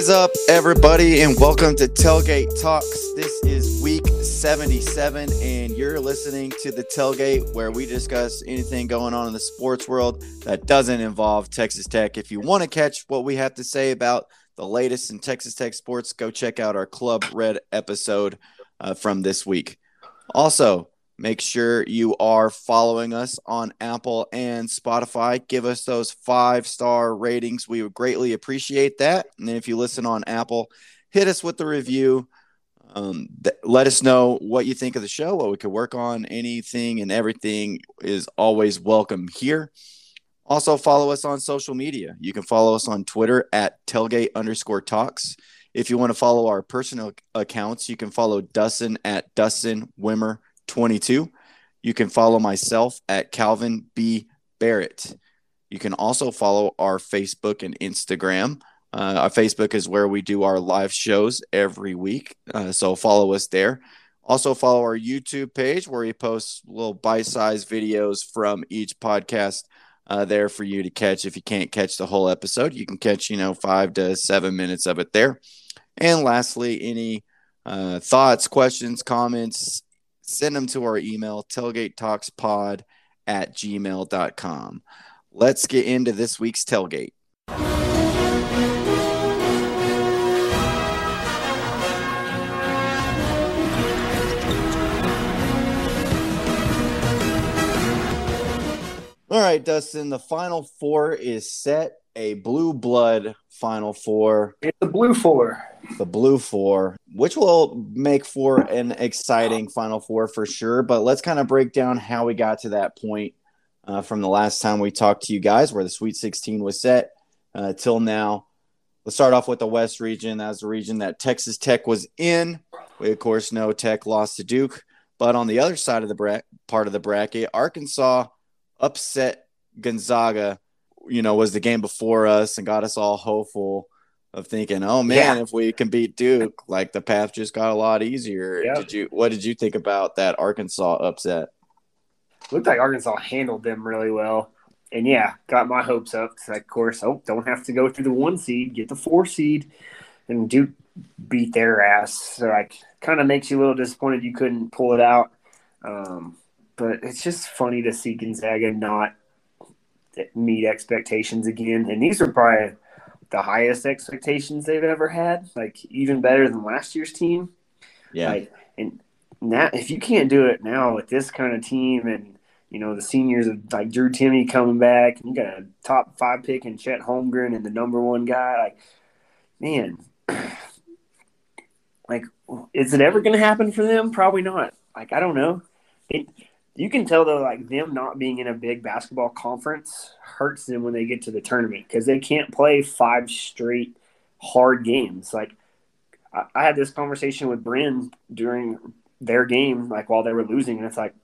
Is up, everybody, and welcome to Tailgate Talks. This is week 77, and you're listening to the Tailgate where we discuss anything going on in the sports world that doesn't involve Texas Tech. If you want to catch what we have to say about the latest in Texas Tech sports, go check out our Club Red episode uh, from this week. Also, Make sure you are following us on Apple and Spotify. Give us those five star ratings. We would greatly appreciate that. And if you listen on Apple, hit us with the review. Um, th- let us know what you think of the show, what we could work on. Anything and everything is always welcome here. Also, follow us on social media. You can follow us on Twitter at tailgate underscore talks. If you want to follow our personal accounts, you can follow Dustin at Dustin Wimmer 22. You can follow myself at Calvin B. Barrett. You can also follow our Facebook and Instagram. Uh, our Facebook is where we do our live shows every week. Uh, so follow us there. Also, follow our YouTube page where we post little bite sized videos from each podcast uh, there for you to catch. If you can't catch the whole episode, you can catch, you know, five to seven minutes of it there. And lastly, any uh, thoughts, questions, comments, send them to our email, tailgatetalkspod at gmail.com. Let's get into this week's tailgate. All right, Dustin, the final four is set. A blue blood final four. It's the blue four the blue four, which will make for an exciting final four for sure. But let's kind of break down how we got to that point uh, from the last time we talked to you guys, where the Sweet 16 was set uh, till now. Let's start off with the West region. That's the region that Texas Tech was in. We, of course, know Tech lost to Duke. But on the other side of the bra- part of the bracket, Arkansas upset Gonzaga, you know, was the game before us and got us all hopeful of thinking, oh man, yeah. if we can beat Duke, like the path just got a lot easier. Yep. Did you what did you think about that Arkansas upset? Looked like Arkansas handled them really well. And yeah, got my hopes up. Like, of course, oh, don't have to go through the one seed, get the four seed, and Duke beat their ass. So like kind of makes you a little disappointed you couldn't pull it out. Um, but it's just funny to see Gonzaga not meet expectations again. And these are probably the highest expectations they've ever had, like even better than last year's team. Yeah. Like, and now, if you can't do it now with this kind of team and, you know, the seniors of like Drew Timme coming back, and you got a top five pick in Chet Holmgren and the number one guy, like, man, like, is it ever going to happen for them? Probably not. Like, I don't know. It, you can tell though, like them not being in a big basketball conference hurts them when they get to the tournament because they can't play five straight hard games. Like I, I had this conversation with Bryn during their game, like while they were losing, and it's like,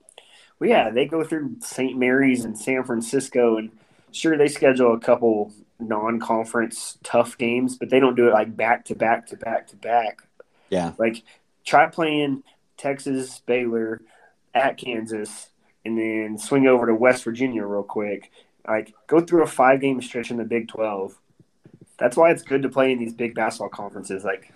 well, yeah, they go through St. Mary's and San Francisco, and sure they schedule a couple non-conference tough games, but they don't do it like back to back to back to back. Yeah, like try playing Texas, Baylor at Kansas and then swing over to West Virginia real quick. Like go through a five game stretch in the Big Twelve. That's why it's good to play in these big basketball conferences. Like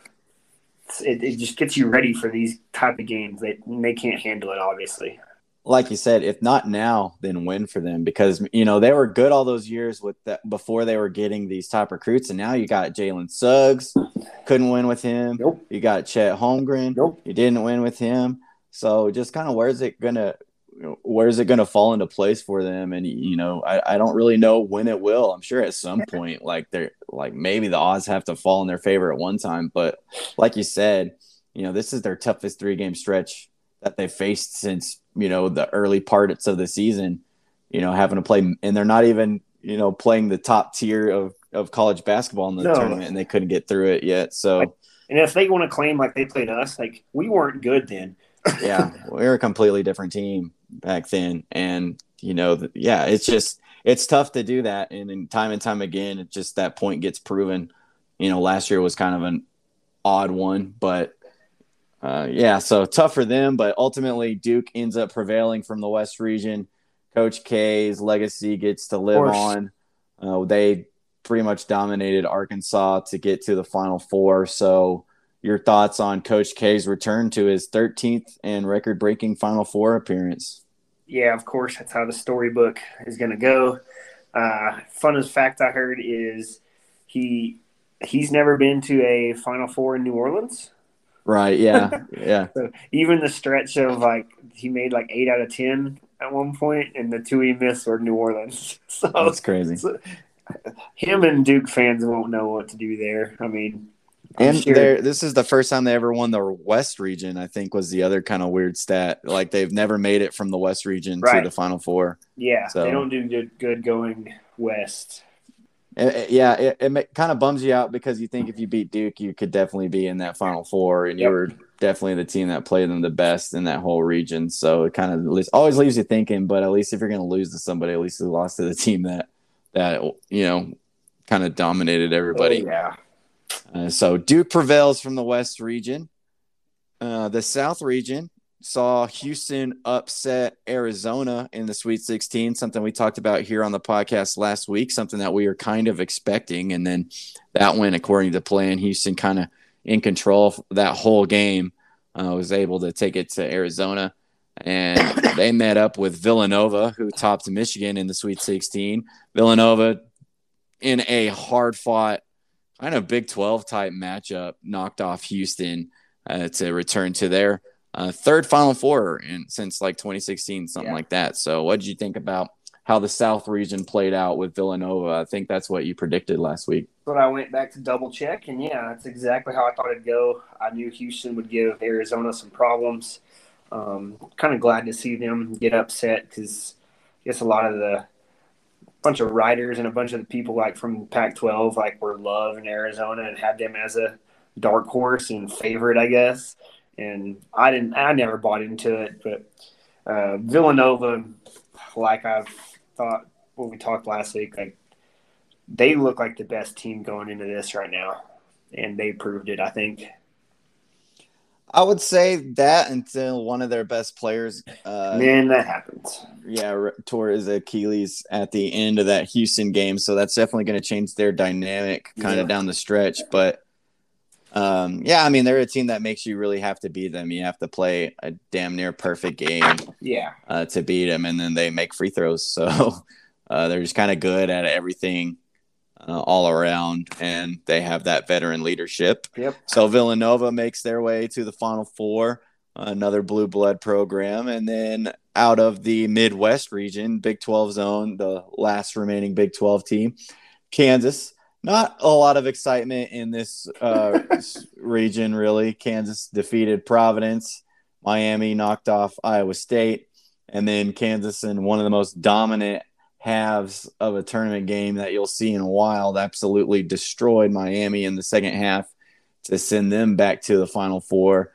it, it just gets you ready for these type of games. They they can't handle it, obviously. Like you said, if not now, then when for them? Because you know they were good all those years with that before they were getting these top recruits, and now you got Jalen Suggs, couldn't win with him. Nope. You got Chet Holmgren, nope. You didn't win with him. So just kind of where's it gonna where's it gonna fall into place for them? And you know, I, I don't really know when it will. I'm sure at some point, like they're like maybe the odds have to fall in their favor at one time. But like you said, you know, this is their toughest three game stretch that they faced since, you know, the early parts of the season, you know, having to play and they're not even, you know, playing the top tier of, of college basketball in the no. tournament and they couldn't get through it yet. So and if they want to claim like they played us, like we weren't good then yeah, we are a completely different team back then, and you know, yeah, it's just it's tough to do that, and, and time and time again, it just that point gets proven. You know, last year was kind of an odd one, but uh, yeah, so tough for them. But ultimately, Duke ends up prevailing from the West region. Coach K's legacy gets to live on. Uh, they pretty much dominated Arkansas to get to the Final Four. So, your thoughts on Coach K's return to his 13th and record breaking Final Four appearance? Yeah, of course, that's how the storybook is going to go. Uh, funnest fact I heard is he he's never been to a Final Four in New Orleans. Right. Yeah. Yeah. so even the stretch of like he made like eight out of ten at one point, and the two he missed were New Orleans. So that's crazy. So, him and Duke fans won't know what to do there. I mean, and this is the first time they ever won the West region. I think was the other kind of weird stat. Like they've never made it from the West region right. to the Final Four. Yeah, so, they don't do good, good going west. It, yeah, it, it kind of bums you out because you think if you beat Duke, you could definitely be in that Final Four, and yep. you were definitely the team that played them the best in that whole region. So it kind of always leaves you thinking. But at least if you're going to lose to somebody, at least you lost to the team that that you know kind of dominated everybody. Oh, yeah. Uh, so Duke prevails from the West region. Uh, the South region saw Houston upset Arizona in the Sweet 16, something we talked about here on the podcast last week, something that we were kind of expecting. And then that went according to plan. Houston kind of in control that whole game, uh, was able to take it to Arizona. And they met up with Villanova, who topped Michigan in the Sweet 16. Villanova, in a hard fought, kind of Big 12 type matchup, knocked off Houston uh, to return to their uh, third Final Four in, since like 2016, something yeah. like that. So, what did you think about how the South region played out with Villanova? I think that's what you predicted last week. But I went back to double check, and yeah, that's exactly how I thought it'd go. I knew Houston would give Arizona some problems. Um, kind of glad to see them get upset because I guess a lot of the bunch of writers and a bunch of the people like from Pac-12 like were loving Arizona and had them as a dark horse and favorite, I guess and I didn't. I never bought into it, but uh, Villanova, like I've thought when we talked last week, like they look like the best team going into this right now, and they proved it. I think. I would say that until one of their best players. Uh, Man, that happens. Yeah, tore his Achilles at the end of that Houston game, so that's definitely going to change their dynamic kind yeah. of down the stretch. But um, yeah, I mean they're a team that makes you really have to beat them. You have to play a damn near perfect game, yeah, uh, to beat them, and then they make free throws. So uh, they're just kind of good at everything uh, all around, and they have that veteran leadership. Yep. So Villanova makes their way to the Final Four, another blue blood program, and then out of the Midwest region, Big Twelve zone, the last remaining Big Twelve team, Kansas not a lot of excitement in this uh, region, really. Kansas defeated Providence, Miami knocked off Iowa State, and then Kansas in one of the most dominant halves of a tournament game that you'll see in a while absolutely destroyed Miami in the second half to send them back to the Final Four.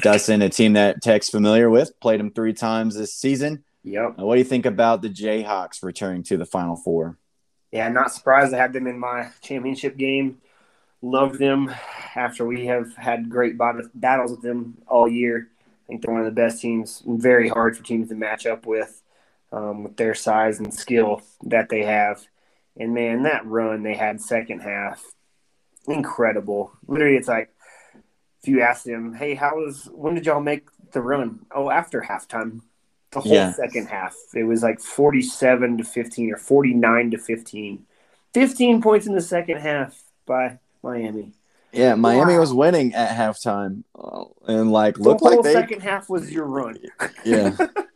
Dustin, a team that Tech's familiar with, played them three times this season. Yep. What do you think about the Jayhawks returning to the Final Four? yeah, not surprised I had them in my championship game. Love them after we have had great battles with them all year. I think they're one of the best teams, very hard for teams to match up with, um, with their size and skill that they have. And man, that run they had second half, incredible. Literally, it's like if you ask them, "Hey, how was? When did y'all make the run?" Oh, after halftime the whole yeah. second half. It was like 47 to 15 or 49 to 15. 15 points in the second half by Miami. Yeah, Miami wow. was winning at halftime, uh, and like looked the like they second half was your run. yeah,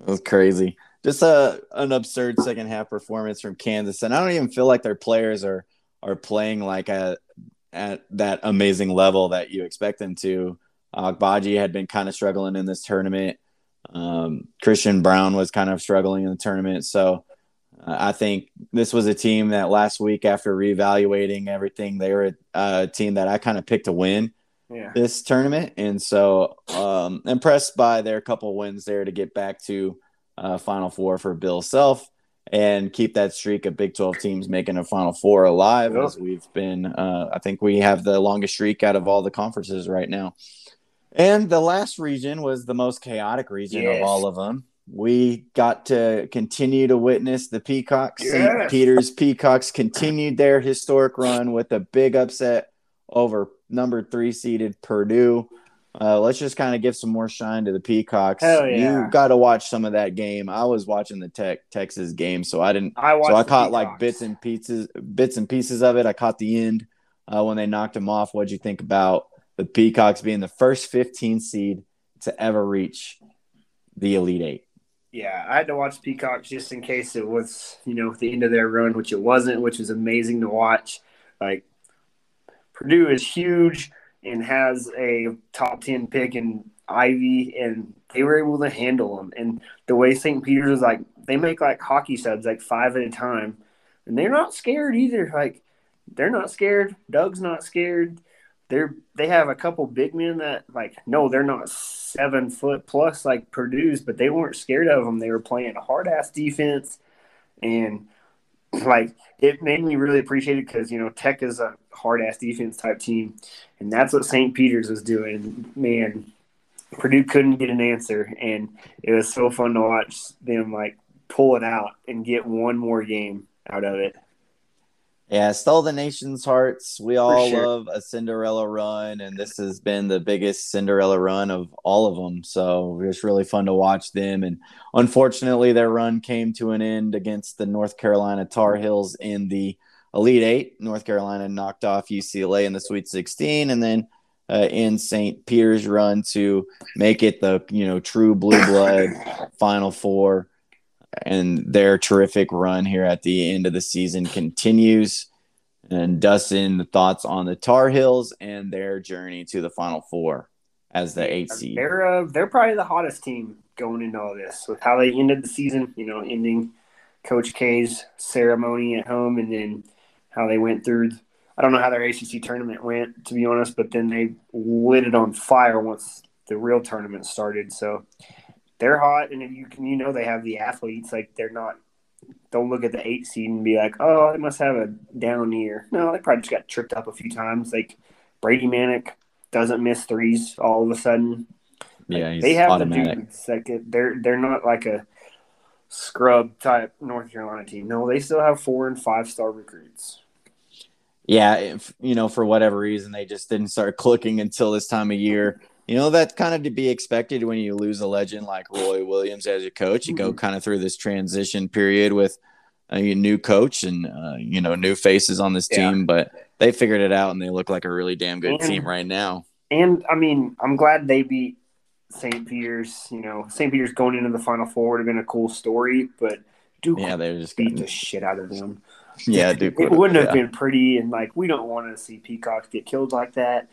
it was crazy. Just a an absurd second half performance from Kansas, and I don't even feel like their players are are playing like at at that amazing level that you expect them to. Agbaji had been kind of struggling in this tournament. Um, Christian Braun was kind of struggling in the tournament. So uh, I think this was a team that last week, after reevaluating everything, they were a, a team that I kind of picked to win yeah. this tournament. And so um, impressed by their couple wins there to get back to uh, Final Four for Bill Self and keep that streak of Big 12 teams making a Final Four alive as we've been. Uh, I think we have the longest streak out of all the conferences right now. And the last region was the most chaotic region yes. of all of them. we got to continue to witness the Peacocks. Yes. St. Peter's Peacocks continued their historic run with a big upset over number three seeded Purdue. Uh, let's just kind of give some more shine to the Peacocks. Yeah. You got to watch some of that game. I was watching the Tech Texas game, so I didn't. I watched So I caught like bits and pieces, bits and pieces of it. I caught the end uh, when they knocked them off. What'd you think about the Peacocks being the first 15 seed to ever reach the Elite Eight? Yeah, I had to watch Peacocks just in case it was, you know, the end of their run, which it wasn't, which was amazing to watch. Like Purdue is huge and has a top ten pick in Ivey, and they were able to handle them. And the way St. Peter's is like, they make like hockey subs, like five at a time, and they're not scared either. Like they're not scared. Doug's not scared. They're they have a couple big men that like no, they're not seven foot plus like Purdue's, but they weren't scared of them. They were playing hard ass defense, and like it made me really appreciate it because you know Tech is a hard ass defense type team, and that's what St. Peter's was doing. Man, Purdue couldn't get an answer, and it was so fun to watch them like pull it out and get one more game out of it. Yeah, stole the nation's hearts. We all sure. love a Cinderella run, and this has been the biggest Cinderella run of all of them. So it's really fun to watch them. And unfortunately, their run came to an end against the North Carolina Tar Heels in the Elite Eight. North Carolina knocked off UCLA in the Sweet 16, and then uh, in St. Peter's run to make it the you know true blue blood Final Four and their terrific run here at the end of the season continues. And Dustin, the thoughts on the Tar Heels and their journey to the Final Four as the eight seed. They're uh, they're probably the hottest team going into all this with how they ended the season. You know, ending Coach K's ceremony at home, and then how they went through. I don't know how their ACC tournament went, to be honest, but then they lit it on fire once the real tournament started. So they're hot, and you can you know they have the athletes. Like they're not. Don't look at the eight seed and be like, oh, they must have a down year. No, they probably just got tripped up a few times. Like Brady Manek doesn't miss threes all of a sudden. Yeah, Like, they have automatic. the dudes. Like they're they're not like a scrub type North Carolina team. No, they still have four and five star recruits. yeah, if, you know, for whatever reason, they just didn't start clicking until this time of year. You know, that's kind of to be expected when you lose a legend like Roy Williams as your coach. You go kind of through this transition period with a new coach and, uh, you know, new faces on this Yeah. team, but they figured it out and they look like a really damn good And- team right now. And I mean, I'm glad they beat St. Peter's. You know, St. Peter's going into the Final Four would have been a cool story, but Duke Yeah, they're just beat the shit out of them. yeah, Duke It wouldn't have yeah. been pretty, and like we don't want to see Peacocks get killed like that.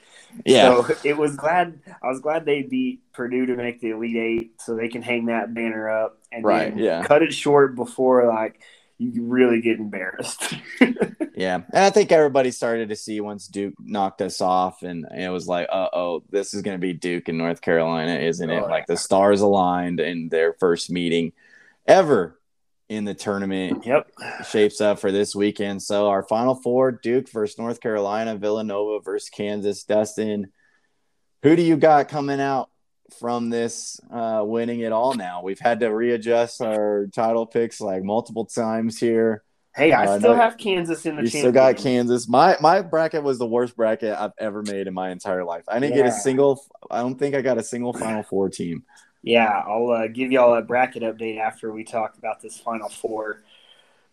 Yeah, So it was glad I was glad they beat Purdue to make the Elite Eight, so they can hang that banner up and Right, then yeah. cut it short before like you really get embarrassed. yeah. And I think everybody started to see once Duke knocked us off, and it was like, uh oh, this is going to be Duke in North Carolina, isn't it? Oh, Like the stars aligned in their first meeting ever in the tournament yep. shapes up for this weekend. So our final four: Duke versus North Carolina, Villanova versus Kansas. Dustin, who do you got coming out from this uh, winning it all? Now we've had to readjust our title picks like multiple times here. Hey, I Uh, still no, have Kansas in the You still got Kansas. My my bracket was the worst bracket I've ever made in my entire life. I didn't get a single. I don't think I got a single Final Four team. Yeah, I'll uh, give y'all a bracket update after we talk about this Final Four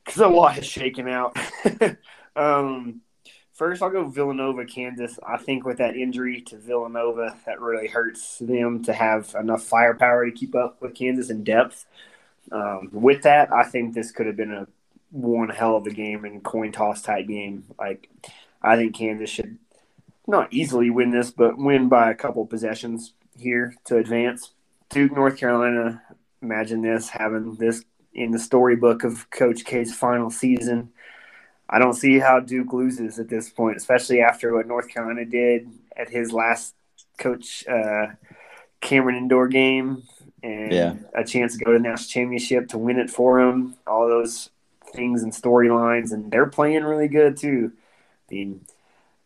because a lot has shaken out. um, first, I'll go Villanova, Kansas. I think with that injury to Villanova, that really hurts them to have enough firepower to keep up with Kansas in depth. Um, with that, I think this could have been a one hell of a game and coin toss type game. Like, I think Kansas should not easily win this, but win by a couple possessions here to advance. Duke, North Carolina. Imagine this having this in the storybook of Coach K's final season. I don't see how Duke loses at this point, especially after what North Carolina did at his last Coach uh, Cameron Indoor game and Yeah. a chance to go to the national championship to win it for him. All those things and storylines, and they're playing really good too. I mean,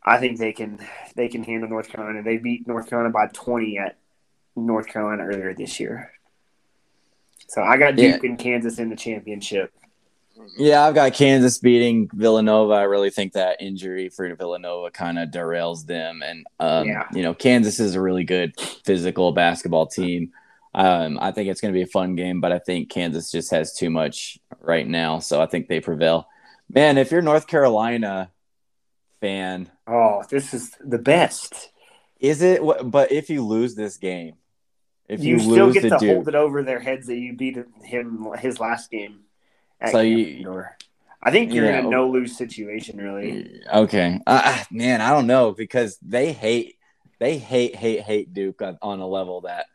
I think they can they can handle North Carolina. They beat North Carolina by twenty at North Carolina earlier this year. So I got Duke yeah. and Kansas in the championship. Yeah, I've got Kansas beating Villanova. I really think that injury for Villanova kind of derails them. And, um, yeah. you know, Kansas is a really good physical basketball team. Um, I think it's going to be a fun game, but I think Kansas just has too much right now. So I think they prevail. Man, if you're North Carolina fan. Oh, this is the best. Is it? But if you lose this game, if you, you still get to Duke, hold it over their heads that you beat him his last game. So you, I think you're yeah, in a no lose situation, really. Okay, uh, man, I don't know because they hate, they hate, hate, hate Duke on, on a level that,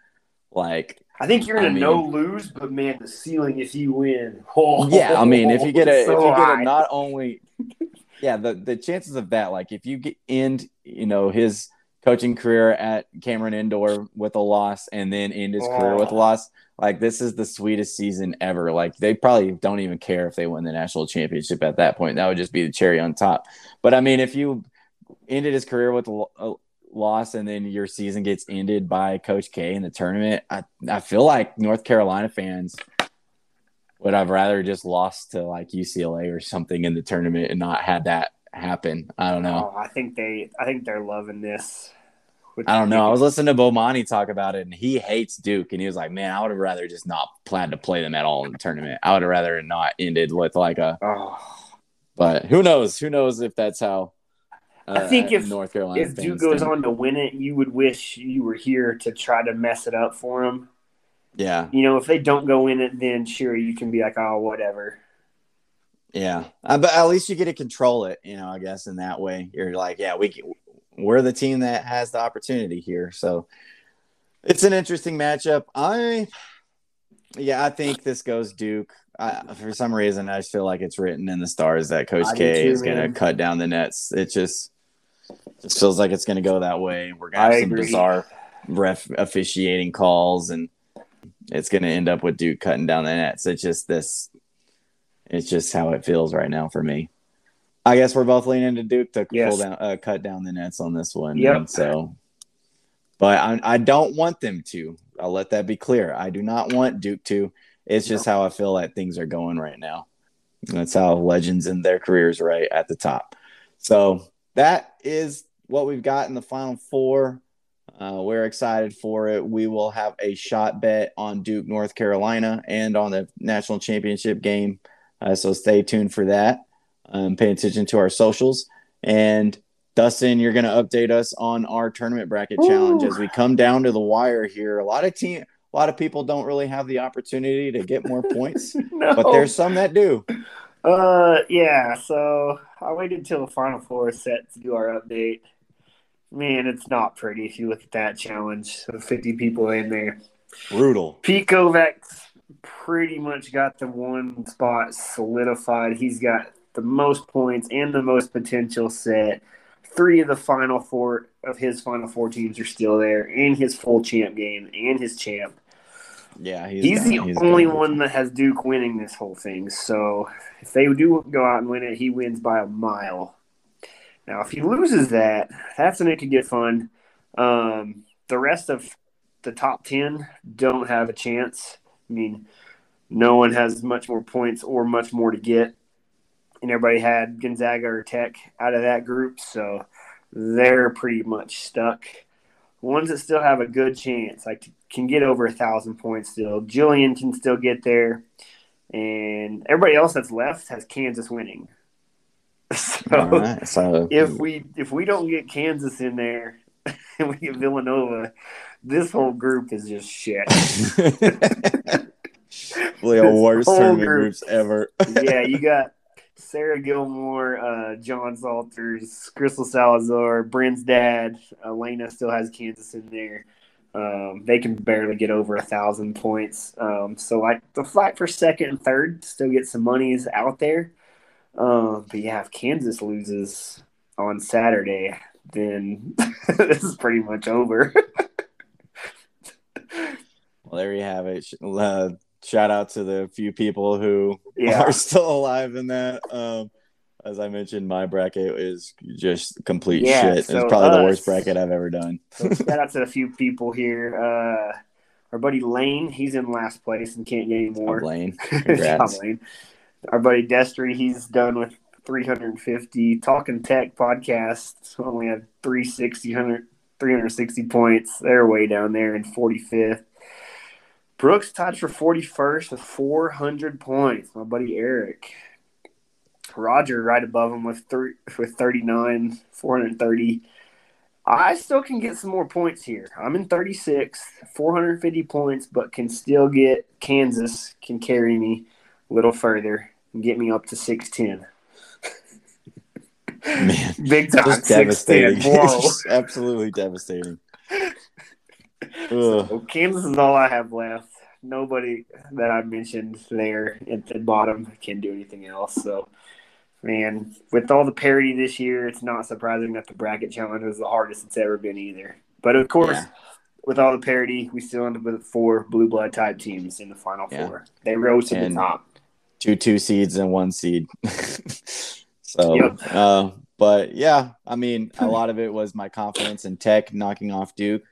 like, I think you're in I a mean, no lose, but man, the ceiling if you win. Oh, yeah, I mean, if you get a, so if you get a not only, yeah, the the chances of that, like, if you get end, you know, his coaching career at Cameron Indoor with a loss and then end his career with a loss. Like this is the sweetest season ever. Like they probably don't even care if they win the national championship at that point. That would just be the cherry on top. But I mean, if you ended his career with a, a loss and then your season gets ended by Coach K in the tournament, I, I feel like North Carolina fans would have rather just lost to like UCLA or something in the tournament and not had that happen. I don't know. Oh, I think they I think they're loving this. I don't know. I was listening to Bomani talk about it, and he hates Duke, and he was like, "Man, I would have rather just not plan to play them at all in the tournament. I would have rather not ended with like a." Oh. But who knows? Who knows if that's how? Uh, I think if North Carolina if Duke goes think. on to win it, you would wish you were here to try to mess it up for them. Yeah. You know, if they don't go in it, then sure you can be like, oh, whatever. Yeah, uh, but at least you get to control it. You know, I guess in that way, you're like, yeah, we can, we're the team that has the opportunity here. So it's an interesting matchup. I, yeah, I think this goes Duke. I, for some reason, I just feel like it's written in the stars that Coach I K too, is going to cut down the nets. It just just feels like it's going to go that way. We're going to have I some agree. bizarre ref officiating calls, and it's going to end up with Duke cutting down the nets. It's just this it's just how it feels right now for me. I guess we're both leaning to Duke to yes. pull down, uh, cut down the nets on this one. Yeah. So, but I, I don't want them to. I'll let that be clear. I do not want Duke to. It's just no. how I feel like things are going right now. That's how legends in their careers right at the top. So that is what we've got in the final four. Uh, we're excited for it. We will have a shot bet on Duke, North Carolina, and on the national championship game uh, so stay tuned for that. Um, pay attention to our socials. And Dustin, you're going to update us on our tournament bracket Ooh. challenge as we come down to the wire here. A lot of team, a lot of people don't really have the opportunity to get more points, no. but there's some that do. Uh, yeah. So I waited until the final four is set to do our update. Man, it's not pretty if you look at that challenge. So 50 people in there. Brutal. Pico Vex pretty much got the one spot solidified. He's got the most points and the most potential set. Three of the final four of his final four teams are still there, and his full champ game and his champ. Yeah, he's, he's the he's only one that has Duke winning this whole thing. So if they do go out and win it, he wins by a mile. Now, if he loses that, that's when it could get fun. Um, the rest of the top ten don't have a chance. I mean, no one has much more points or much more to get. And everybody had Gonzaga or Tech out of that group, so they're pretty much stuck. Ones that still have a good chance, like can get over a thousand points still. Jillian can still get there, and everybody else that's left has Kansas winning. So, right, so if we if we don't get Kansas in there and we get Villanova, this whole group is just shit. Really, the worst tournament group. groups ever. yeah, you got Sarah Gilmore, uh, John Salters, Crystal Salazar, Bryn's dad. Elena still has Kansas in there. Um, they can barely get over a thousand points. Um, so like the fight for second and third still get some monies out there. Um, but yeah, if Kansas loses on Saturday, then this is pretty much over. Well, there you have it. Uh, shout out to the few people who yeah. are still alive in that. Um, as I mentioned, my bracket is just complete yeah, shit. So it's probably us, the worst bracket I've ever done. so shout out to a few people here. Uh, Our buddy Lane, he's in last place and can't get any more. Lane, congrats. Lane. Our buddy Destry, he's done with 350. Talking Tech podcast only had 360, 360 points. They're way down there in 45th. Brooks tied for 41st with 400 points. My buddy Eric. Roger right above him with three, with 39, 430. I still can get some more points here. I'm in 36, 450 points, but can still get Kansas can carry me a little further and get me up to 610. Man, Big time. just devastating. absolutely devastating. So Kansas is all I have left. Nobody that I mentioned there at the bottom can do anything else. So, man, with all the parity this year, it's not surprising that the bracket challenge was the hardest it's ever been either. But of course, Yeah. with all the parity, we still end up with four blue blood type teams in the final Yeah. four. They rose to And- the top. two two seeds and one seed. so, Yep. uh, but yeah, I mean, a lot of it was my confidence in Tech knocking off Duke.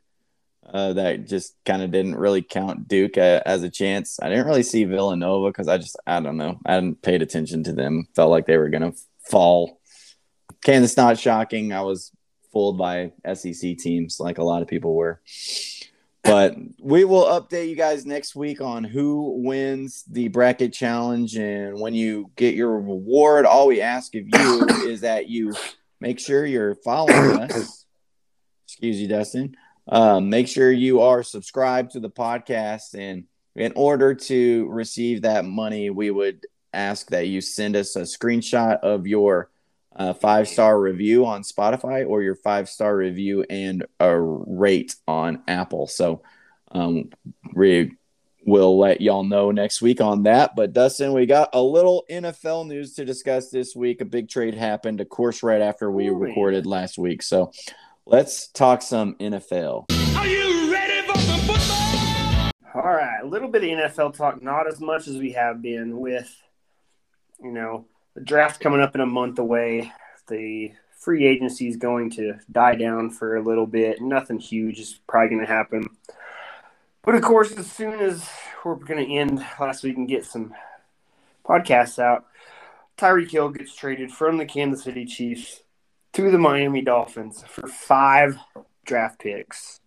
Uh, that just kind of didn't really count Duke a, as a chance. I didn't really see Villanova because I just I don't know I hadn't paid attention to them. Felt like they were gonna fall. Kansas not shocking. I was fooled by SEC teams like a lot of people were. But we will update you guys next week on who wins the bracket challenge. And when you get your reward, all we ask of you is that you make sure you're following us. Excuse you, Dustin. Um, make sure you are subscribed to the podcast. And in order to receive that money, we would ask that you send us a screenshot of your uh, five star review on Spotify or your five star review and a rate on Apple. So um, we will let y'all know next week on that. But Dustin, we got a little NFL news to discuss this week. A big trade happened, of course, right after we recorded last week. So let's talk some NFL. Are you ready for some football? All right, a little bit of NFL talk, not as much as we have been with, you know, the draft coming up in a month away. The free agency is going to die down for a little bit. Nothing huge is probably going to happen. But of course, as soon as we're going to end last week and get some podcasts out, Tyreek Hill gets traded from the Kansas City Chiefs to the Miami Dolphins for five draft picks.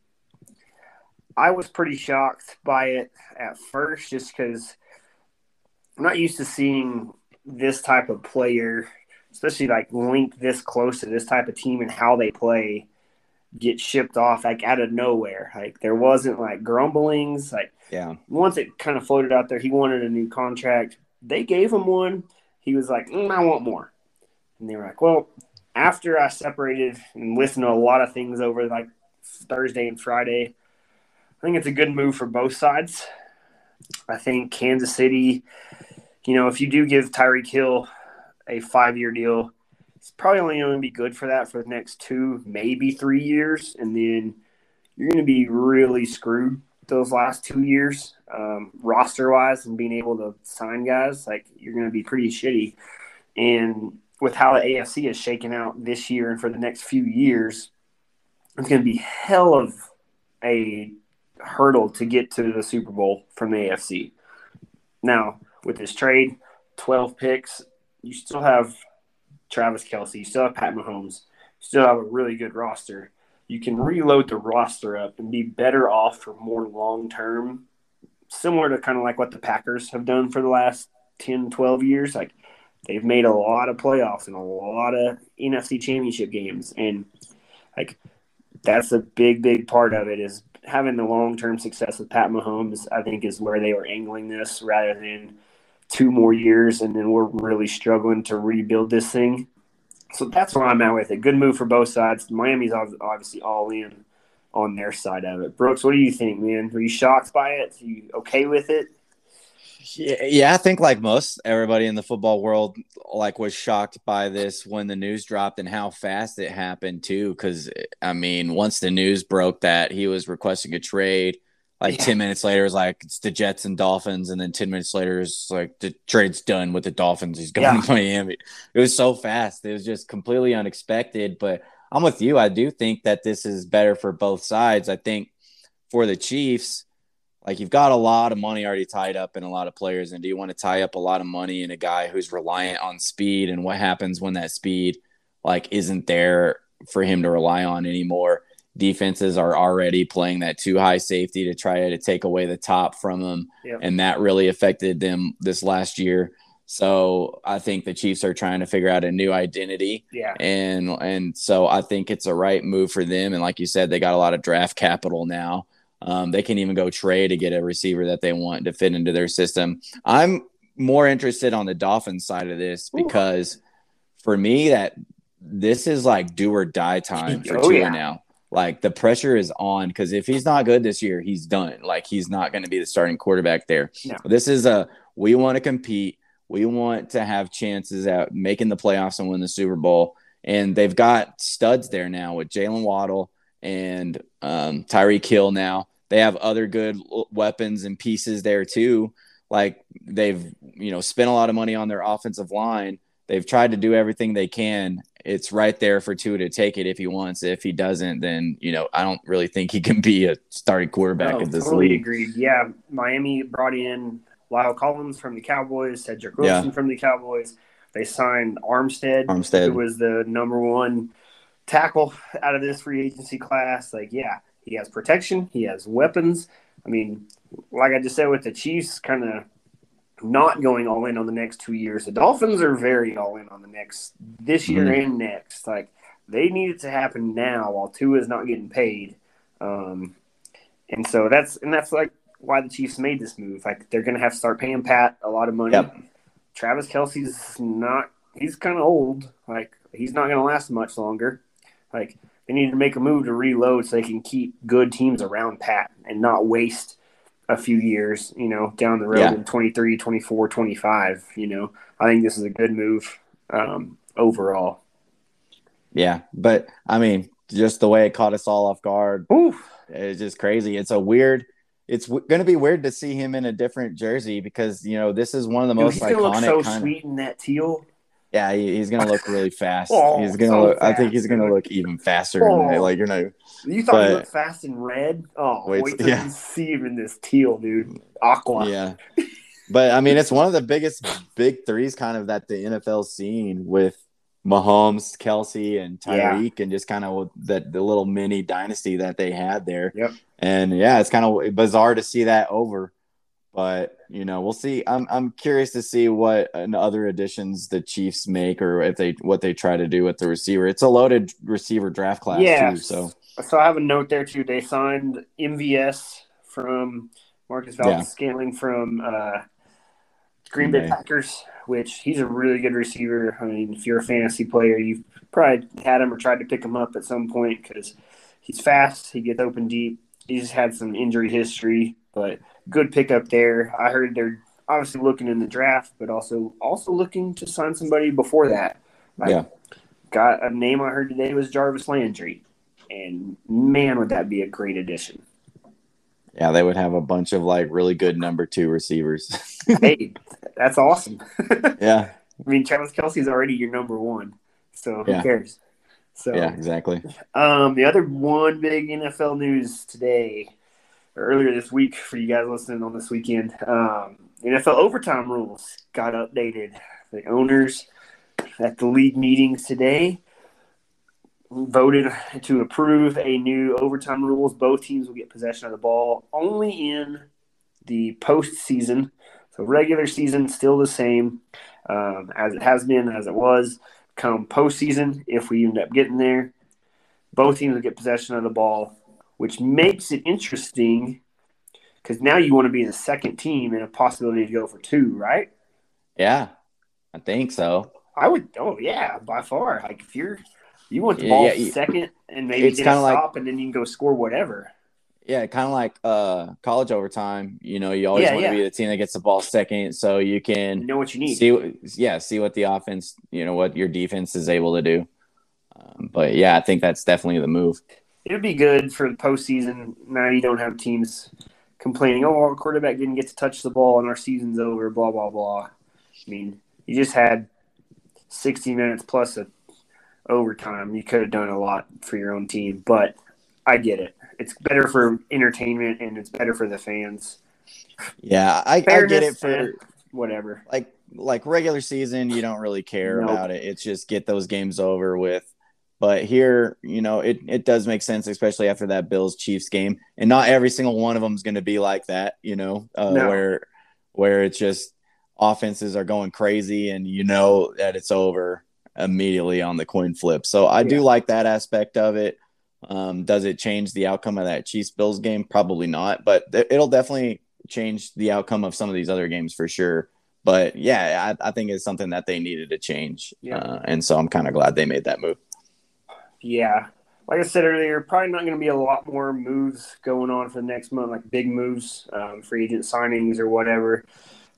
I was pretty shocked by it at first just because I'm not used to seeing this type of player, especially like linked this close to this type of team and how they play, get shipped off like out of nowhere. Like there wasn't like grumblings. Like Yeah. once it kind of floated out there, he wanted a new contract. They gave him one. He was like, mm, I want more. And they were like, well, after I separated and listened to a lot of things over like Thursday and Friday, I think it's a good move for both sides. I think Kansas City, you know, if you do give Tyreek Hill a five year deal, it's probably only going to be good for that for the next two, maybe three years. And then you're going to be really screwed those last two years, um, roster wise, and being able to sign guys. Like, you're going to be pretty shitty. And with how the AFC is shaking out this year and for the next few years, it's going to be hell of a hurdle to get to the Super Bowl from the AFC. Now, with this trade, 12 picks, you still have Travis Kelce, you still have Pat Mahomes, you still have a really good roster. You can reload the roster up and be better off for more long term, similar to kind of like what the Packers have done for the last 10, 12 years. Like they've made a lot of playoffs and a lot of NFC championship games. And like that's a big, big part of it is having the long term success with Pat Mahomes, I think, is where they were angling this rather than two more years and then we're really struggling to rebuild this thing. So that's where I'm at with it. Good move for both sides. Miami's obviously all in on their side of it. Brooks, what do you think, man? Were you shocked by it? Are you okay with it? Yeah, yeah, I think like most everybody in the football world, like was shocked by this when the news dropped and how fast it happened too. Because I mean, once the news broke that he was requesting a trade, like Yeah. ten minutes later, it's like it's the Jets and Dolphins, and then ten minutes later, it's like the trade's done with the Dolphins. He's going Yeah. to Miami. It was so fast. It was just completely unexpected. But I'm with you. I do think that this is better for both sides. I think for the Chiefs like you've got a lot of money already tied up in a lot of players, and do you want to tie up a lot of money in a guy who's reliant on speed? And what happens when that speed like isn't there for him to rely on anymore? Defenses are already playing that too high safety to try to take away the top from them, and that really affected them this last year. So I think the Chiefs are trying to figure out a new identity Yeah. and and so I think it's a right move for them. And like you said, they got a lot of draft capital now. Um, they can even go trade to get a receiver that they want to fit into their system. I'm more interested on the Dolphins side of this Ooh. because for me that this is like do or die time for Oh, Tua yeah. now. Like the pressure is on because if he's not good this year, he's done. Like he's not going to be the starting quarterback there. No. This is a we want to compete. We want to have chances at making the playoffs and win the Super Bowl. And they've got studs there now with Jaylen Waddle and um, Tyreek Hill now. They have other good weapons and pieces there too. Like they've, you know, spent a lot of money on their offensive line. They've tried to do everything they can. It's right there for Tua to take it if he wants. If he doesn't, then you know I don't really think he can be a starting quarterback No, of this totally league. agreed. Yeah, Miami brought in Lyle Collins from the Cowboys, Cedric Yeah. Wilson from the Cowboys. They signed Armstead, Armstead. who was the number one tackle out of this free agency class. Like, yeah, he has protection, he has weapons. I mean, like I just said with the Chiefs, kind of not going all in on the next two years. The Dolphins are very all in on the next this year Mhm. and next. Like they need it to happen now while Tua is not getting paid. Um, and so that's and that's like why the Chiefs made this move. Like they're gonna have to start paying Pat a lot of money. Yep. Travis Kelce's not he's kinda old. Like he's not gonna last much longer. Like they need to make a move to reload so they can keep good teams around Pat and not waste a few years, you know, down the road Yeah. in 23, 24, 25, you know. I think this is a good move um, overall. Yeah, but I mean, just the way it caught us all off guard, Ooh, it's just crazy. It's a weird. It's w- going to be weird to see him in a different jersey because you know this is one of the Dude, most he's gonna look iconic so kind. Sweet in that teal. Yeah, he, he's going to look really fast. Oh, he's to so look. I think he's going to look even faster. Oh. Like you know, You thought But- he looked fast in red? Oh, Wait, wait, till yeah. you see him in this teal, dude. Aqua. yeah. But I mean, it's one of the biggest big threes kind of that the NFL seen with Mahomes, Kelce, and Yeah. Tyreek, and just kind of that the little mini dynasty that they had there. Yep. And yeah, it's kind of bizarre to see that over. But you know, we'll see. I'm I'm curious to see what and other additions the Chiefs make, or if they what they try to do with the receiver. It's a loaded receiver draft class Yeah. too. So So I have a note there too. They signed MVS from Marquez Yeah. Valdes Scantling from uh, Green Bay Bay. Packers, which he's a really good receiver. I mean, if you're a fantasy player, you've probably had him or tried to pick him up at some point because he's fast. He gets open deep. He's had some injury history, but good pickup there. I heard they're obviously looking in the draft, but also also looking to sign somebody before that. Like, Yeah. Got a name I heard today was Jarvis Landry, and man, would that be a great addition. yeah, they would have a bunch of like really good number two receivers. hey, that's awesome. yeah, I mean, Travis Kelce's already your number one, so who Yeah. cares? So, yeah, exactly. um, the other one big NFL news today, earlier this week for you guys listening on this weekend, um, NFL overtime rules got updated. The owners at the league meetings today voted to approve a new overtime rules. Both teams will get possession of the ball only in the postseason. So regular season still the same um, as it has been, as it was. Come postseason, if we end up getting there, both teams will get possession of the ball, which makes it interesting because now you want to be the second team and a possibility to go for two, right? Yeah, I think so. I would. Oh yeah, by far. Like if you're, you want the ball yeah, you- second and maybe it's get kinda like- stop and then you can go score whatever. Yeah, kind of like uh, college overtime. You know, you always Yeah, want yeah. to be the team that gets the ball second, so you You can know what you need. see, what- yeah, see what the offense, you know, what your defense is able to do. Um, but yeah, I think that's definitely the move. It'd be good for the postseason. Now you don't have teams complaining, "Oh, our quarterback didn't get to touch the ball and our season's over." Blah blah blah. I mean, you just had sixty minutes plus a overtime. You could have done a lot for your own team, but I get it. it's better for entertainment and it's better for the fans. Yeah, I, I get it for whatever. like like regular season, you don't really care Nope. about it. It's just get those games over with. But here, you know, it it does make sense, especially after that Bills Chiefs game, and not every single one of them is going to be like that. You know, uh, No. where where it's just offenses are going crazy, and you know that it's over immediately on the coin flip. So I do like that aspect of it. Um, does it change the outcome of that Chiefs Bills game? Probably not, but th- it'll definitely change the outcome of some of these other games for sure. But yeah, I, I think it's something that they needed to change, Yeah. uh, and so I'm kind of glad they made that move. Yeah. Like I said earlier, probably not going to be a lot more moves going on for the next month, like big moves, um, free agent signings or whatever.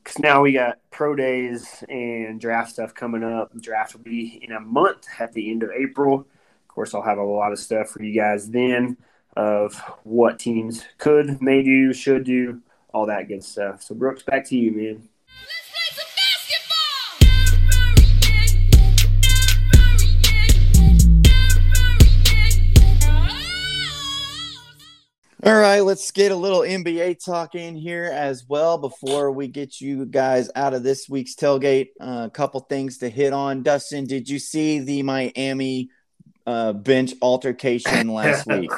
Because now we got pro days and draft stuff coming up. Draft will be in a month at the end of April. Of course, I'll have a lot of stuff for you guys then of what teams could, may do, should do, all that good stuff. So, Brooks, back to you, man. All right, let's get a little NBA talk in here as well before we get you guys out of this week's tailgate. Uh, a couple things to hit on. Dustin, did you see the Miami uh, bench altercation last week?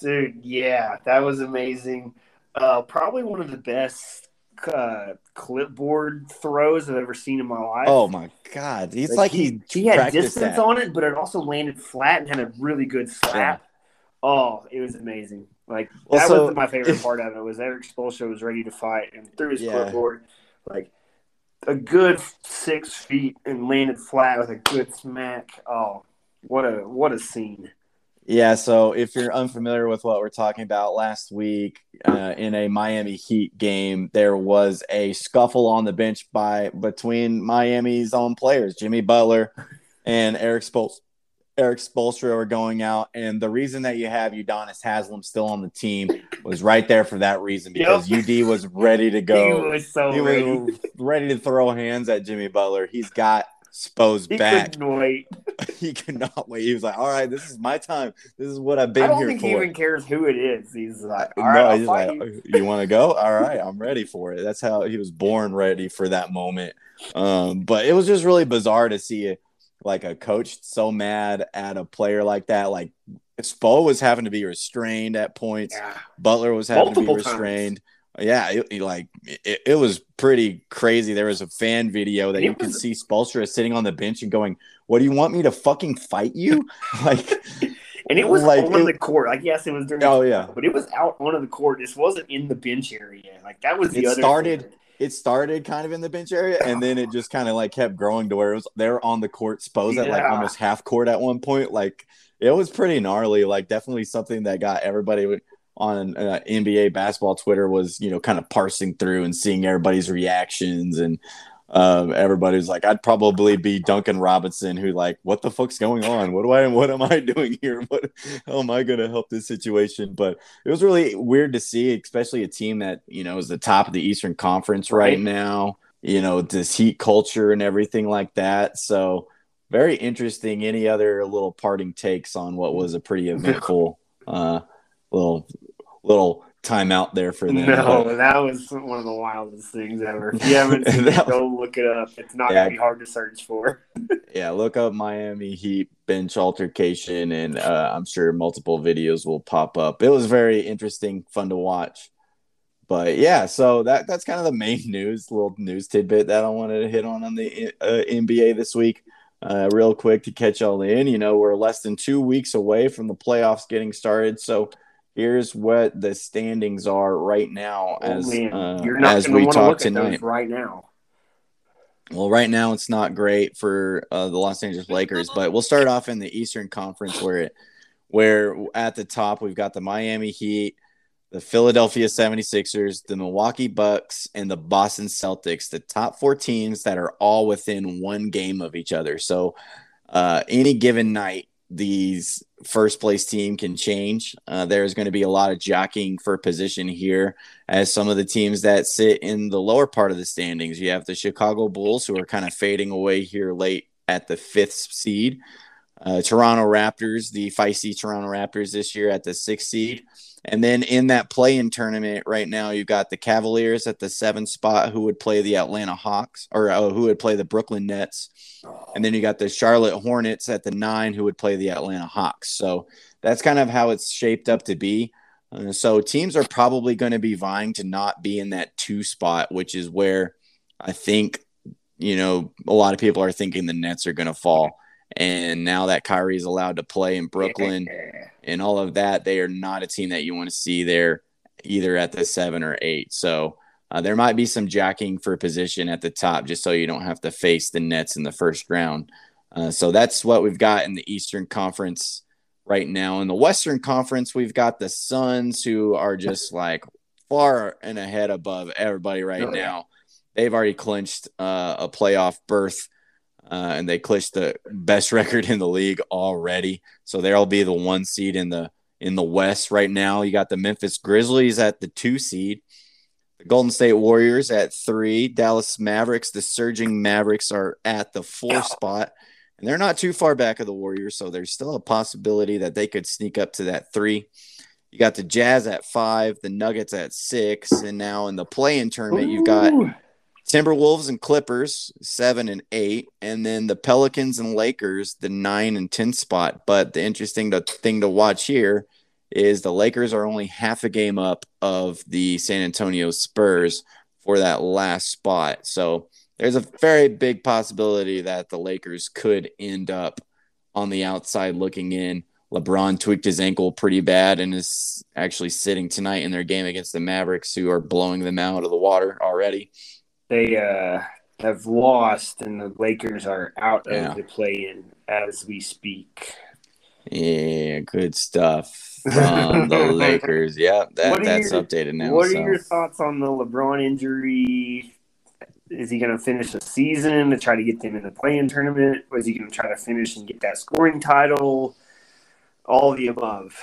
Dude, yeah, that was amazing. Uh, probably one of the best uh, clipboard throws I've ever seen in my life. Oh my God, it's like, he he had distance that. on it, but it also landed flat and had a really good slap. Oh, it was amazing. Like that so- was my favorite part of it was Erik Spoelstra was ready to fight and threw his Yeah. clipboard like a good six feet and landed flat with a good smack. Oh, what a what a scene! Yeah, so if you're unfamiliar with what we're talking about, last week uh, in a Miami Heat game, there was a scuffle on the bench by between Miami's own players, Jimmy Butler and Erik Spoelstra. Erik Spoelstra were going out, and the reason that you have Udonis Haslem still on the team was right there for that reason because UD was ready to go. He was so He ready. was ready to throw hands at Jimmy Butler. He's got Spo's He back. couldn't wait. He could not wait. He was like, "All right, this is my time. This is what I've been here for." I don't think for." he even cares who it is. He's like, all no, right, he's like, you. you, want to go? All right, I'm ready for it. That's how he was born ready for that moment. Um, but it was just really bizarre to see like a coach so mad at a player like that. Like Spo was having to be restrained at points. Yeah. Butler was having Multiple to be times. restrained. Yeah, it, it, like it, it was pretty crazy. There was a fan video that you could see Spoelstra sitting on the bench and going, "What do you want me to fucking fight you?" like, And it was Like, on the court. Like, yes, it was during. Oh, yeah. but it was out onto the court. This wasn't in the bench area. Like that was the It other. started- thing. It started kind of in the bench area and then it just kind of like kept growing to where it was they're on the court. Suppose at like almost half court at one point. Like it was pretty gnarly. Like definitely something that got everybody on uh, nba basketball twitter was you know kind of parsing through and seeing everybody's reactions and um, everybody was like i'd probably be duncan robinson who like what the fuck's going on what do i what am i doing here what how am i going to help this situation but it was really weird to see, especially a team that you know is the top of the Eastern Conference right, Right. now. You know, this heat culture and everything like that. So very interesting. Any other little parting takes on what was a pretty eventful uh, little little timeout there for them? No, But, that was one of the wildest things ever. If you haven't seen it, That- go look it up. It's not Yeah. gonna be hard to search for. yeah, look up Miami Heat bench altercation, and uh, I'm sure multiple videos will pop up. It was very interesting, fun to watch. But yeah, so that that's kind of the main news, little news tidbit that I wanted to hit on on the uh, NBA this week. Uh, real quick to catch all in, you know, we're less than two weeks away from the playoffs getting started. So here's what the standings are right now as oh, uh, as we talk look at tonight. those right now. Well, right now it's not great for uh, the Los Angeles Lakers, but we'll start off in the Eastern Conference where it where at the top we've got the Miami Heat, the Philadelphia 76ers, the Milwaukee Bucks, and the Boston Celtics, the top four teams that are all within one game of each other. So uh, any given night, these first place team can change. Uh, there's going to be a lot of jockeying for position here as some of the teams that sit in the lower part of the standings. You have the Chicago Bulls, who are kind of fading away here late at the fifth seed. uh, Toronto Raptors, the feisty Toronto Raptors this year at the sixth seed. And then in that play-in tournament right now, you've got the Cavaliers at the seventh spot, who would play the Atlanta Hawks, or uh, who would play the Brooklyn Nets, and then you got the Charlotte Hornets at the nine, who would play the Atlanta Hawks. So that's kind of how it's shaped up to be. Uh, so teams are probably going to be vying to not be in that two spot, which is where I think you know a lot of people are thinking the Nets are going to fall. And now that Kyrie is allowed to play in Brooklyn. And all of that, they are not a team that you want to see there either at the seven or eight. So uh, there might be some jacking for position at the top just so you don't have to face the Nets in the first round. Uh, so that's what we've got in the Eastern Conference right now. In the Western Conference, we've got the Suns who are just like far and ahead above everybody right Oh, now. They've already clinched uh, a playoff berth uh, and they clinched the best record in the league already. So they'll be the one seed in the in the West right now. You got the Memphis Grizzlies at the two seed, the Golden State Warriors at three, Dallas Mavericks, the surging Mavericks are at the four spot, and they're not too far back of the Warriors, so there's still a possibility that they could sneak up to that three. You got the Jazz at five, the Nuggets at six, and now in the play-in tournament, you've got Ooh. Timberwolves and Clippers, seven and eight, and then the Pelicans and Lakers, the nine and ten spot. But the interesting to, thing to watch here is the Lakers are only half a game up of the San Antonio Spurs for that last spot. So there's a very big possibility that the Lakers could end up on the outside looking in. LeBron tweaked his ankle pretty bad and is actually sitting tonight in their game against the Mavericks, who are blowing them out of the water already. They uh, have lost, and the Lakers are out Yeah. of the play-in as we speak. Yeah, good stuff from the Lakers. Yeah, that, that's your- updated now. what are your thoughts on the LeBron injury? Is he going to finish the season to try to get them in the play-in tournament? Was he going to try to finish and get that scoring title? All of the above.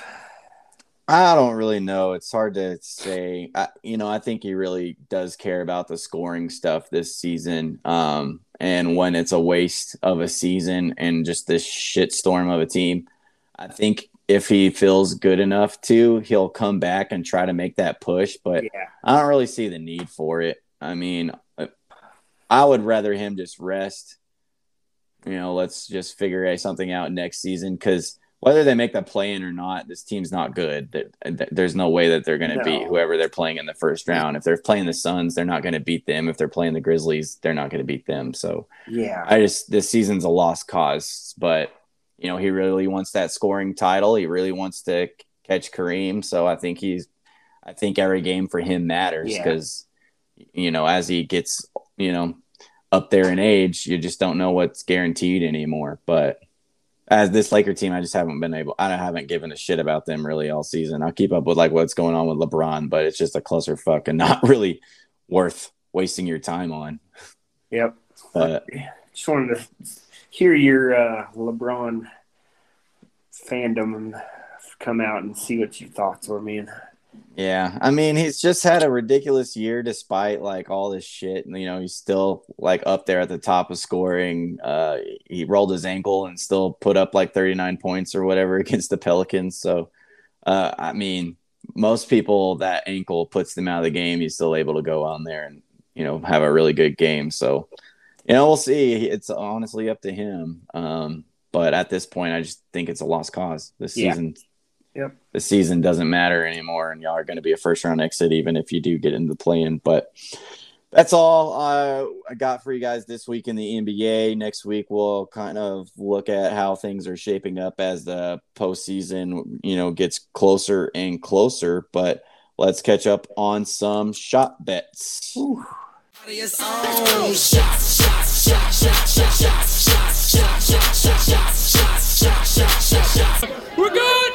I don't really know. It's hard to say. I, you know, I think he really does care about the scoring stuff this season. Um, and when it's a waste of a season and just this shitstorm of a team, I think if he feels good enough to, he'll come back and try to make that push. But Yeah, I don't really see the need for it. I mean, I would rather him just rest. You know, let's just figure something out next season because whether they make the play in or not, this team's not good. There's no way that they're going to beat whoever they're playing in the first round. If they're playing the Suns, they're not going to beat them. If they're playing the Grizzlies, they're not going to beat them. So yeah. I just this season's a lost cause. But you know, he really wants that scoring title. He really wants to catch Kareem. So I think he's I think every game for him matters Yeah. because you know, as he gets, you know, up there in age, you just don't know what's guaranteed anymore. But as this Laker team, I just haven't been able I haven't given a shit about them really all season. I'll keep up with like what's going on with LeBron, but it's just a clusterfuck and not really worth wasting your time on. Yep. But Just wanted to hear your uh, LeBron fandom come out and see what your thoughts were, man. Yeah, I mean, he's just had a ridiculous year despite like all this shit. And you know, he's still like up there at the top of scoring. Uh, he rolled his ankle and still put up like 39 points or whatever against the Pelicans. So, uh, I mean, most people that ankle puts them out of the game. He's still able to go on there and you know have a really good game. So, you know, we'll see. It's honestly up to him. Um, but at this point, I just think it's a lost cause. This Yeah. season Yep. the season doesn't matter anymore, and y'all are going to be a first round exit even if you do get into the play in. But that's all uh, I got for you guys this week in the NBA. Next week we'll kind of look at how things are shaping up as the postseason, you know, gets closer and closer. But let's catch up on some shot bets. We're going streaky! Yeah!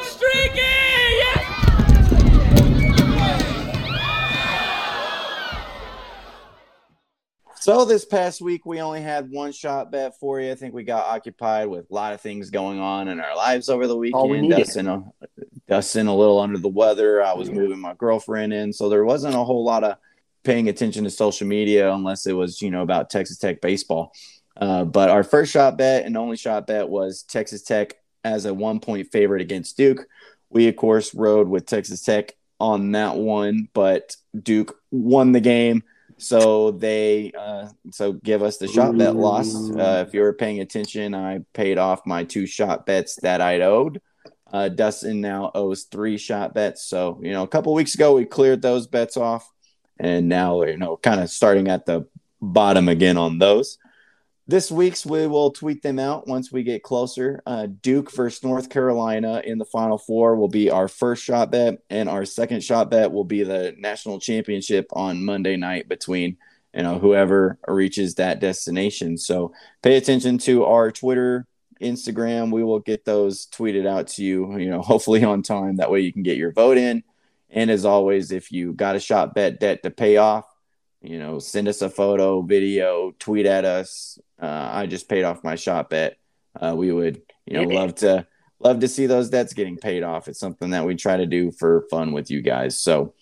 So this past week we only had one shot bet for you. I think we got occupied with a lot of things going on in our lives over the All we weekend. needed. Dustin, uh, Dustin a little under the weather. I was moving my girlfriend in, so there wasn't a whole lot of paying attention to social media unless it was you know about Texas Tech baseball. Uh, but our first shot bet and only shot bet was Texas Tech as a one point favorite against Duke. We, of course, rode with Texas Tech on that one, but Duke won the game. So they uh, so give us the shot bet loss. Uh, if you were paying attention, I paid off my two shot bets that I'd owed. Uh, Dustin now owes three shot bets. So you know, a couple weeks ago we cleared those bets off, and now you know, kind of starting at the bottom again on those. This week's we will tweet them out once we get closer. Uh, Duke versus North Carolina in the Final Four will be our first shot bet, and our second shot bet will be the national championship on Monday night between you know whoever reaches that destination. So pay attention to our Twitter, Instagram. We will get those tweeted out to you. You know, hopefully on time. That way you can get your vote in. And as always, if you got a shot bet debt to pay off, you know, send us a photo, video, tweet at us. Uh, I just paid off my shop bet. Uh, we would, you know, love to love to see those debts getting paid off. It's something that we try to do for fun with you guys. So,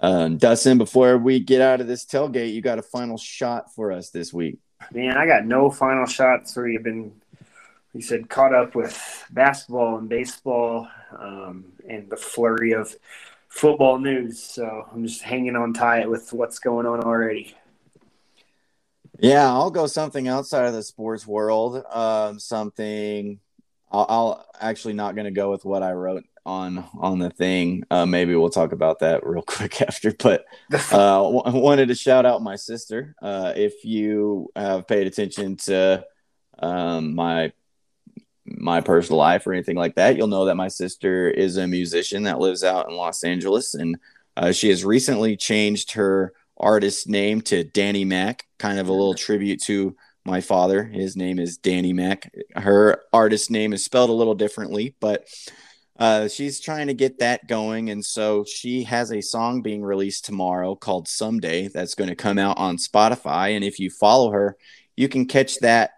um, Dustin, before we get out of this tailgate, you got a final shot for us this week. Man, I got no final shots. Where you've been, you said, caught up with basketball and baseball um, and the flurry of football news. So I'm just hanging on tight with what's going on already. Yeah, I'll go something outside of the sports world. Um, something I'll, I'll actually not going to go with what I wrote on on the thing. Uh, maybe we'll talk about that real quick after. But uh, w- wanted to shout out my sister. Uh, if you have paid attention to um, my my personal life or anything like that, you'll know that my sister is a musician that lives out in Los Angeles, and uh, she has recently changed her artist name to Danny Mac, kind of a little tribute to my father. His name is Danny Mac. Her artist name is spelled a little differently, but uh, she's trying to get that going. And so she has a song being released tomorrow called Someday that's going to come out on Spotify. And if you follow her, you can catch that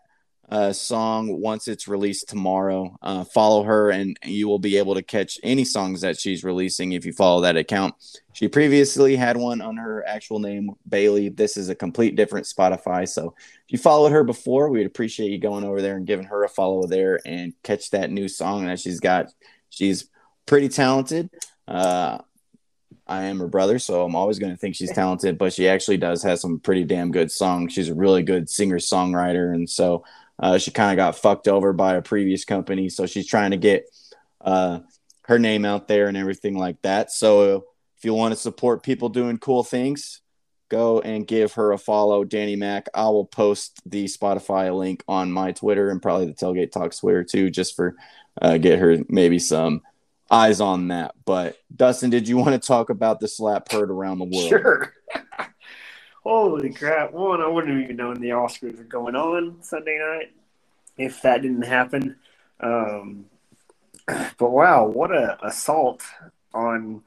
uh, song once it's released tomorrow. Uh, follow her, and you will be able to catch any songs that she's releasing if you follow that account. She previously had one on her actual name, Bailey. This is a complete different Spotify. So if you followed her before, we'd appreciate you going over there and giving her a follow there and catch that new song that she's got. She's pretty talented. Uh, I am her brother, so I'm always going to think she's talented, but she actually does have some pretty damn good songs. She's a really good singer songwriter. And so uh, she kind of got fucked over by a previous company, so she's trying to get uh, her name out there and everything like that. So if you want to support people doing cool things, go and give her a follow, Danny Mac. I will post the Spotify link on my Twitter and probably the Tailgate Talks Twitter too, just for uh, get her maybe some eyes on that. But Dustin, did you want to talk about the slap heard around the world? Sure. Holy crap. One, I wouldn't have even known the Oscars were going on Sunday night if that didn't happen. Um, but wow, what a assault on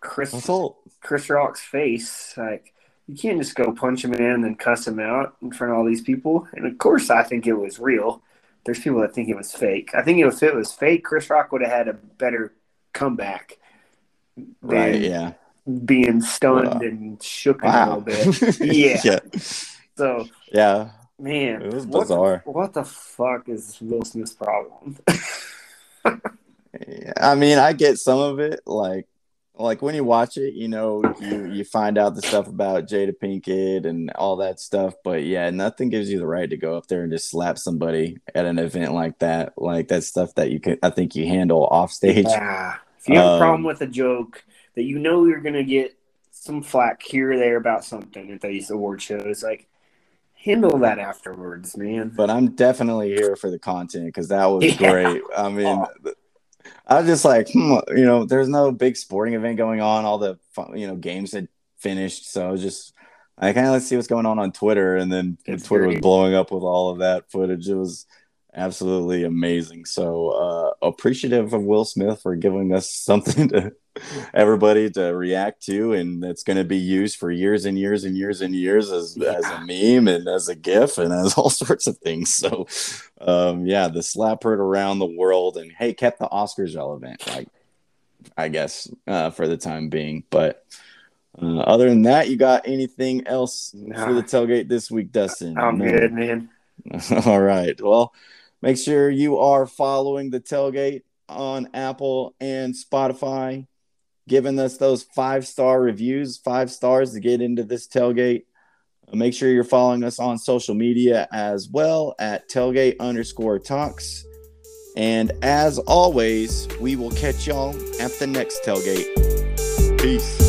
Chris Assault. Chris Rock's face. Like you can't just go punch him in and then cuss him out in front of all these people. And of course I think it was real. There's people that think it was fake. I think if it was fake, Chris Rock would have had a better comeback. than Right, yeah. Being stunned Wow. and shook a little bit. Yeah. yeah. So Yeah. Man, It was what the- bizarre. What the, fuck is Will Smith's problem? Yeah, I mean, I get some of it. Like, like when you watch it, you know, you you find out the stuff about Jada Pinkett and all that stuff. But yeah, nothing gives you the right to go up there and just slap somebody at an event like that. Like that stuff that you can, I think, you handle off stage. yeah. If you have a Um, problem with a joke that you know you're gonna get some flack here or there about something at these award shows, like handle that afterwards, man. But I'm definitely here for the content because that was Yeah. great. I mean, Oh. I was just like, hmm, you know, there's no big sporting event going on. All the you know games had finished, so I was just I kind of let's see what's going on on Twitter, and then Twitter was blowing up with all of that footage. It was absolutely amazing. So uh, appreciative of Will Smith for giving us something to everybody to react to, and that's going to be used for years and years and years and years as as a meme and as a GIF and as all sorts of things. So um, yeah, the slap heard around the world, and hey, kept the Oscars relevant. Like I guess uh, for the time being, but. Uh, other than that, you got anything else for the tailgate this week, Dustin? I'm No. good, man. All right. Well, make sure you are following the tailgate on Apple and Spotify, giving us those five star reviews, five stars to get into this tailgate. Make sure you're following us on social media as well at tailgate underscore talks. And as always, we will catch y'all at the next tailgate. Peace.